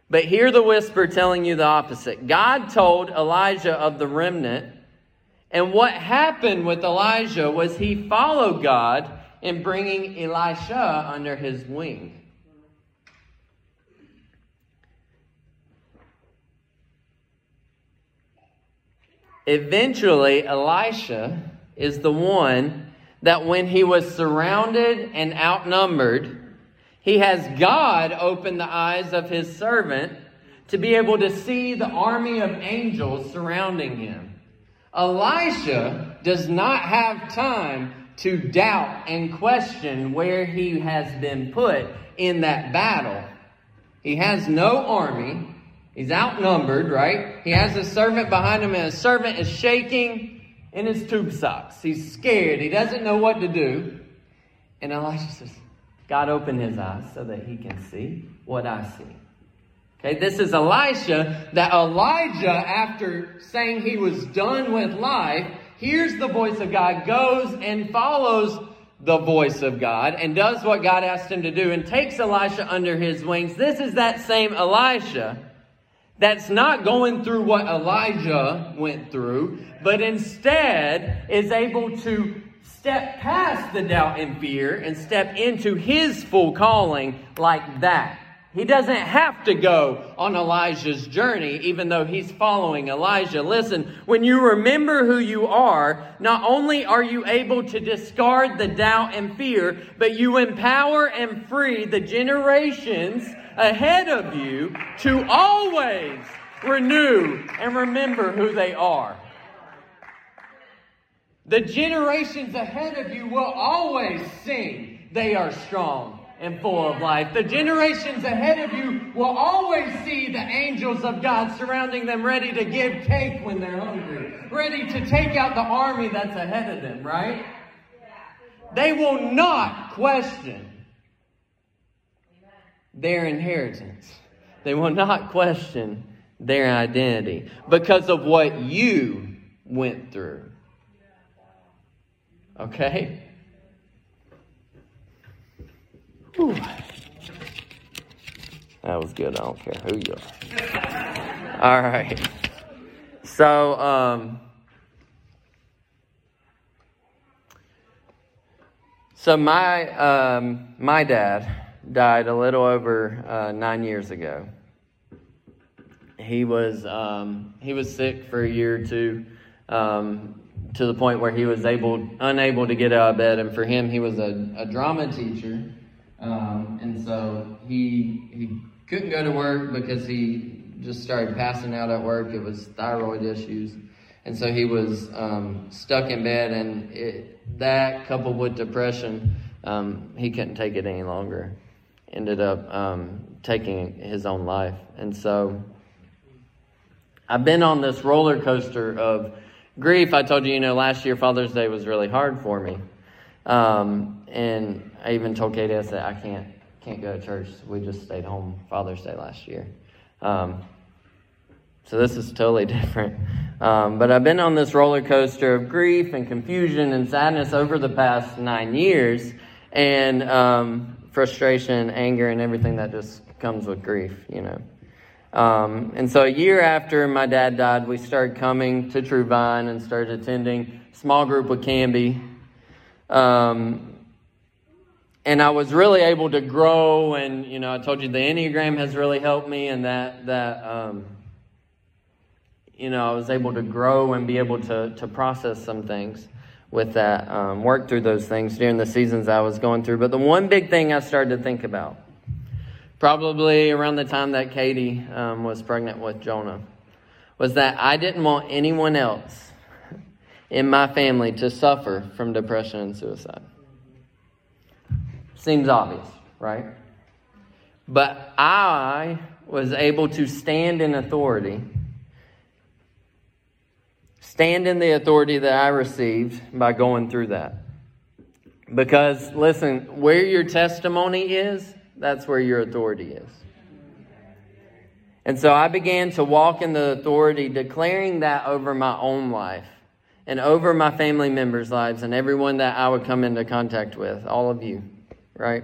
But hear the whisper telling you the opposite. God told Elijah of the remnant, and what happened with Elijah was he followed God in bringing Elisha under his wing. Eventually, Elisha is the one that when he was surrounded and outnumbered, he has God open the eyes of his servant to be able to see the army of angels surrounding him. Elisha does not have time to doubt and question where he has been put in that battle. He has no army. He's outnumbered, right? He has a servant behind him, and his servant is shaking in his tube socks. He's scared. He doesn't know what to do. And Elisha says, God open his eyes so that he can see what I see. Okay, this is Elisha that Elijah, after saying he was done with life, hears the voice of God, goes and follows the voice of God and does what God asked him to do and takes Elisha under his wings. This is that same Elisha that's not going through what Elijah went through, but instead is able to step past the doubt and fear and step into his full calling like that. He doesn't have to go on Elijah's journey, even though he's following Elijah. Listen, when you remember who you are, not only are you able to discard the doubt and fear, but you empower and free the generations ahead of you to always renew and remember who they are. The generations ahead of you will always sing, They are strong and full of life. The generations ahead of you will always see the angels of God surrounding them, ready to give cake when they're hungry, ready to take out the army that's ahead of them, right? They will not question their inheritance. They will not question their identity because of what you went through. Okay? Whew. That was good. I don't care who you are. All right. So, um, so my um, my dad died a little over uh, nine years ago. He was um, he was sick for a year or two, um, to the point where he was able unable to get out of bed. And for him, he was a, a drama teacher um, and so he he couldn't go to work because he just started passing out at work. It was thyroid issues, and so he was um, stuck in bed. And it, that coupled with depression, um, he couldn't take it any longer. Ended up um, taking his own life, and so I've been on this roller coaster of grief. I told you, you know, last year Father's Day was really hard for me. Um, and I even told Katie, I said, I can't, can't go to church. We just stayed home Father's Day last year. Um, so this is totally different. Um, but I've been on this roller coaster of grief and confusion and sadness over the past nine years, and um, frustration, anger, and everything that just comes with grief, you know. Um, and so a year after my dad died, we started coming to True Vine and started attending small group with Canby. Um, and I was really able to grow. And you know, I told you the Enneagram has really helped me, and that that um, you know I was able to grow and be able to to process some things with that, um, work through those things during the seasons I was going through. But the one big thing I started to think about, probably around the time that Katie um, was pregnant with Jonah, was that I didn't want anyone else in my family to suffer from depression and suicide. Seems obvious, right? But I was able to stand in authority, stand in the authority that I received by going through that. Because, listen, where your testimony is, that's where your authority is. And so I began to walk in the authority, declaring that over my own life and over my family members' lives and everyone that I would come into contact with, all of you right?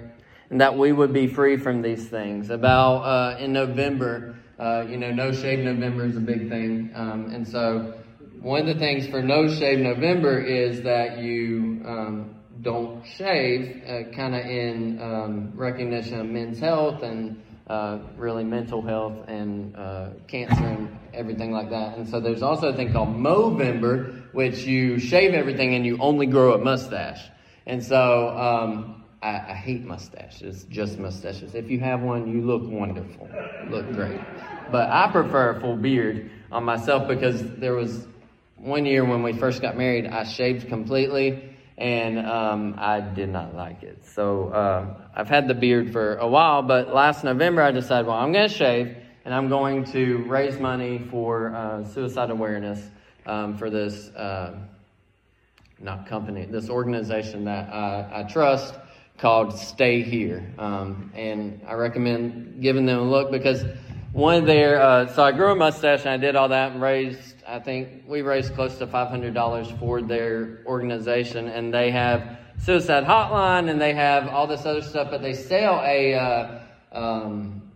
And that we would be free from these things. About uh, in November, uh, you know, No Shave November is a big thing. Um, and so one of the things for No Shave November is that you um, don't shave, uh, kind of in um, recognition of men's health and uh, really mental health and uh, cancer and everything like that. And so there's also a thing called Movember, which you shave everything and you only grow a mustache. And so um, I, I, hate mustaches, just mustaches. If you have one, you look wonderful, look great. But I prefer a full beard on myself because there was one year when we first got married, I shaved completely and um, I did not like it. So uh, I've had the beard for a while, but last November I decided, well, I'm going to shave and I'm going to raise money for uh, suicide awareness um, for this. Uh, not company, this organization that I, I trust called Stay Here. Um, and I recommend giving them a look because one of their, uh, so I grew a mustache and I did all that and raised, I think we raised close to $500 for their organization. And they have suicide hotline and they have all this other stuff, but they sell a, uh, um,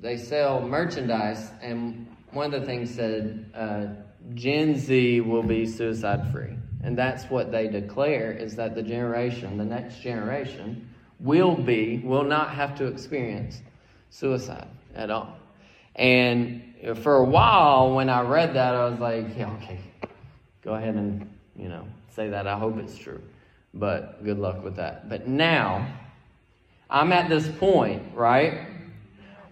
they sell merchandise. And one of the things said, uh, Gen Z will be suicide free. And that's what they declare is that the generation, the next generation, will be, will not have to experience suicide at all. And for a while, when I read that, I was like, yeah, okay, go ahead and, you know, say that. I hope it's true. But good luck with that. But now, I'm at this point, right?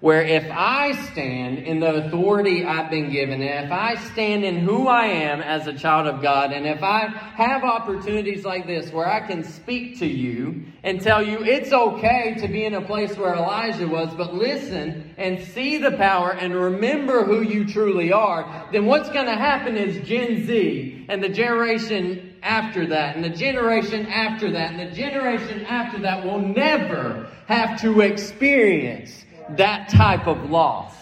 Where if I stand in the authority I've been given, and if I stand in who I am as a child of God, and if I have opportunities like this where I can speak to you and tell you it's okay to be in a place where Elijah was, but listen and see the power and remember who you truly are, then what's going to happen is Gen Z and the generation after that, and the generation after that, and the generation after that will never have to experience that type of loss.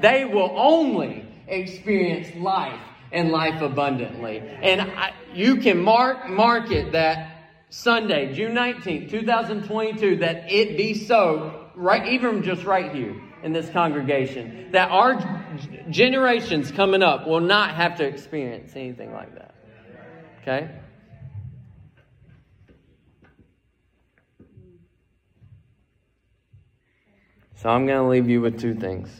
They will only experience life and life abundantly. And I, you can mark mark it that Sunday, June 19th, 2022, that it be so, right, even just right here in this congregation, that our generations coming up will not have to experience anything like that. Okay? So I'm going to leave you with two things.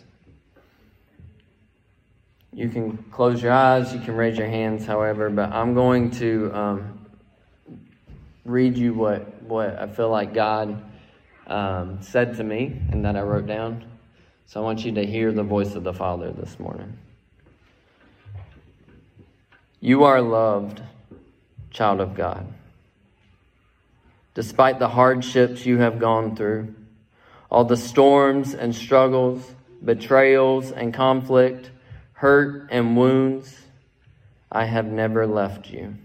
You can close your eyes, you can raise your hands, however, but I'm going to um, read you what, what I feel like God um, said to me and that I wrote down. So I want you to hear the voice of the Father this morning. You are loved, child of God. Despite the hardships you have gone through, all the storms and struggles, betrayals and conflict, hurt and wounds, I have never left you.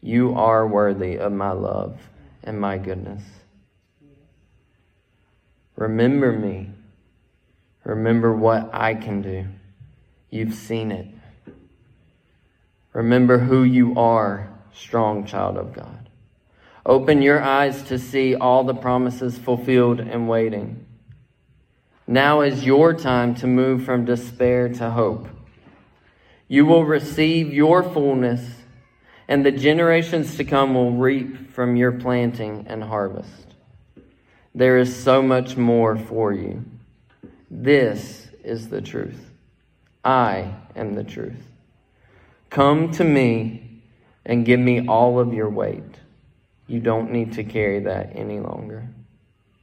You are worthy of my love and my goodness. Remember me. Remember what I can do. You've seen it. Remember who you are, strong child of God. Open your eyes to see all the promises fulfilled and waiting. Now is your time to move from despair to hope. You will receive your fullness, and the generations to come will reap from your planting and harvest. There is so much more for you. This is the truth. I am the truth. Come to me and give me all of your weight. You don't need to carry that any longer.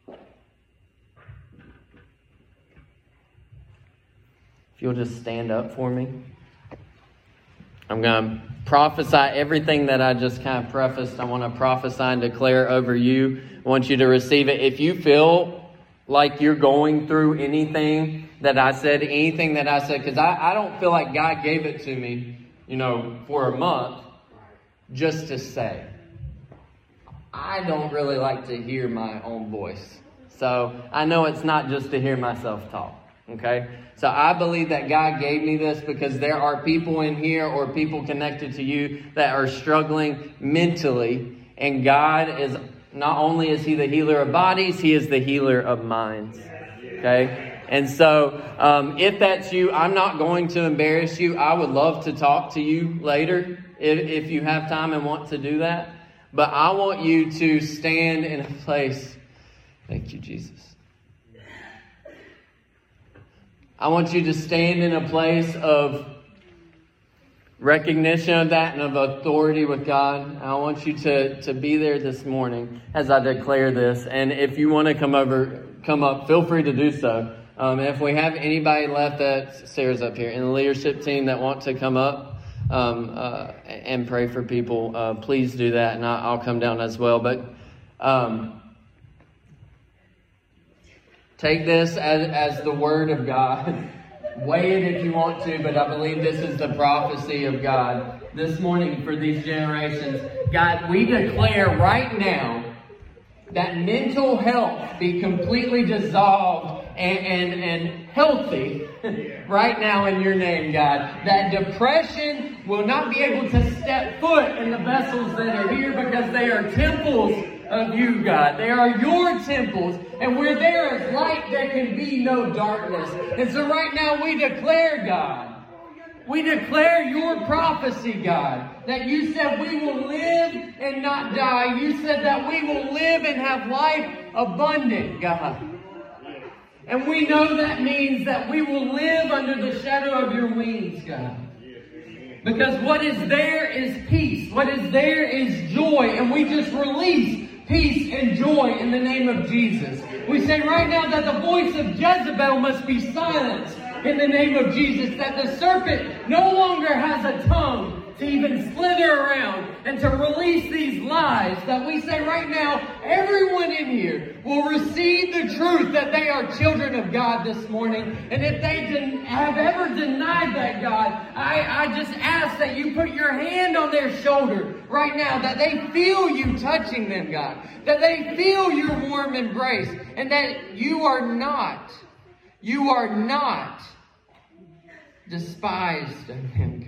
If you'll just stand up for me. I'm going to prophesy everything that I just kind of prefaced. I want to prophesy and declare over you. I want you to receive it. If you feel like you're going through anything that I said, anything that I said, because I, I don't feel like God gave it to me, you know, for a month just to say. I don't really like to hear my own voice. So I know it's not just to hear myself talk. Okay? So I believe that God gave me this because there are people in here or people connected to you that are struggling mentally. And God is not only is He the healer of bodies, He is the healer of minds. Okay? And so, um, if that's you, I'm not going to embarrass you. I would love to talk to you later if, if you have time and want to do that. But I want you to stand in a place. Thank you, Jesus. I want you to stand in a place of recognition of that and of authority with God. I want you to, to be there this morning as I declare this. And if you want to come over, come up, feel free to do so. Um, if we have anybody left that Sarah's up here in the leadership team that want to come up, um, uh, and pray for people, uh, please do that, and I'll come down as well. But um, take this as, as the word of God. Weigh it if you want to, but I believe this is the prophecy of God this morning for these generations. God, we declare right now that mental health be completely dissolved and, and, and healthy right now in your name, God. That depression will not be able to step foot in the vessels that are here because they are temples of you, God. They are your temples, and where there is light, there can be no darkness. And so right now we declare, God, we declare your prophecy, God, that you said we will live and not die. You said that we will live and have life abundant, God. And we know that means that we will live under the shadow of your wings, God. Because what is there is peace. What is there is joy. And we just release peace and joy in the name of Jesus. We say right now that the voice of Jezebel must be silenced in the name of Jesus. That the serpent no longer has a tongue to even slither around and to release these lies that we say right now, everyone in here will receive the truth that they are children of God this morning. And if they den- have ever denied that, God, I, I just ask that you put your hand on their shoulder right now, that they feel you touching them, God, that they feel your warm embrace, and that you are not, you are not despised of God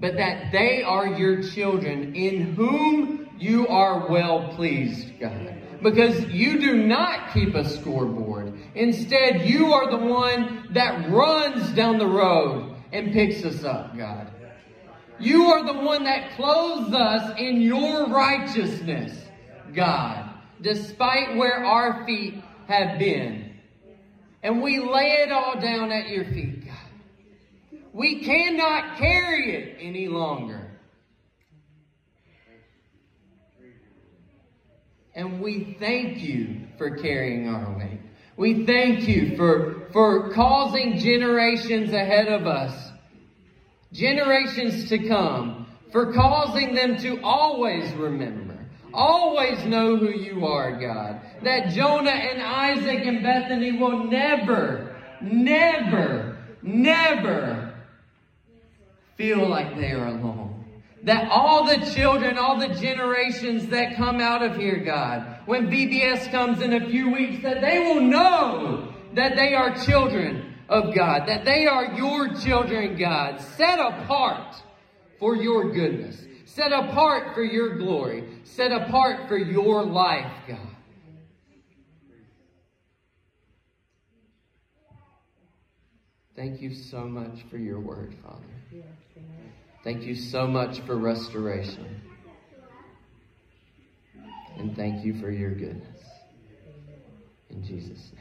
but that they are your children in whom you are well pleased, God. Because you do not keep a scoreboard. Instead, you are the one that runs down the road and picks us up, God. You are the one that clothes us in your righteousness, God, despite where our feet have been. And we lay it all down at your feet. We cannot carry it any longer. And we thank you for carrying our weight. We thank you for, for causing generations ahead of us, generations to come, for causing them to always remember, always know who you are, God. That Jonah and Isaac and Bethany will never, never, never feel like they are alone. That all the children, all the generations that come out of here, God, when VBS comes in a few weeks, that they will know that they are children of God, that they are your children, God, set apart for your goodness, set apart for your glory, set apart for your life, God. Thank you so much for your word, Father. Thank you so much for restoration. And thank you for your goodness. In Jesus' name.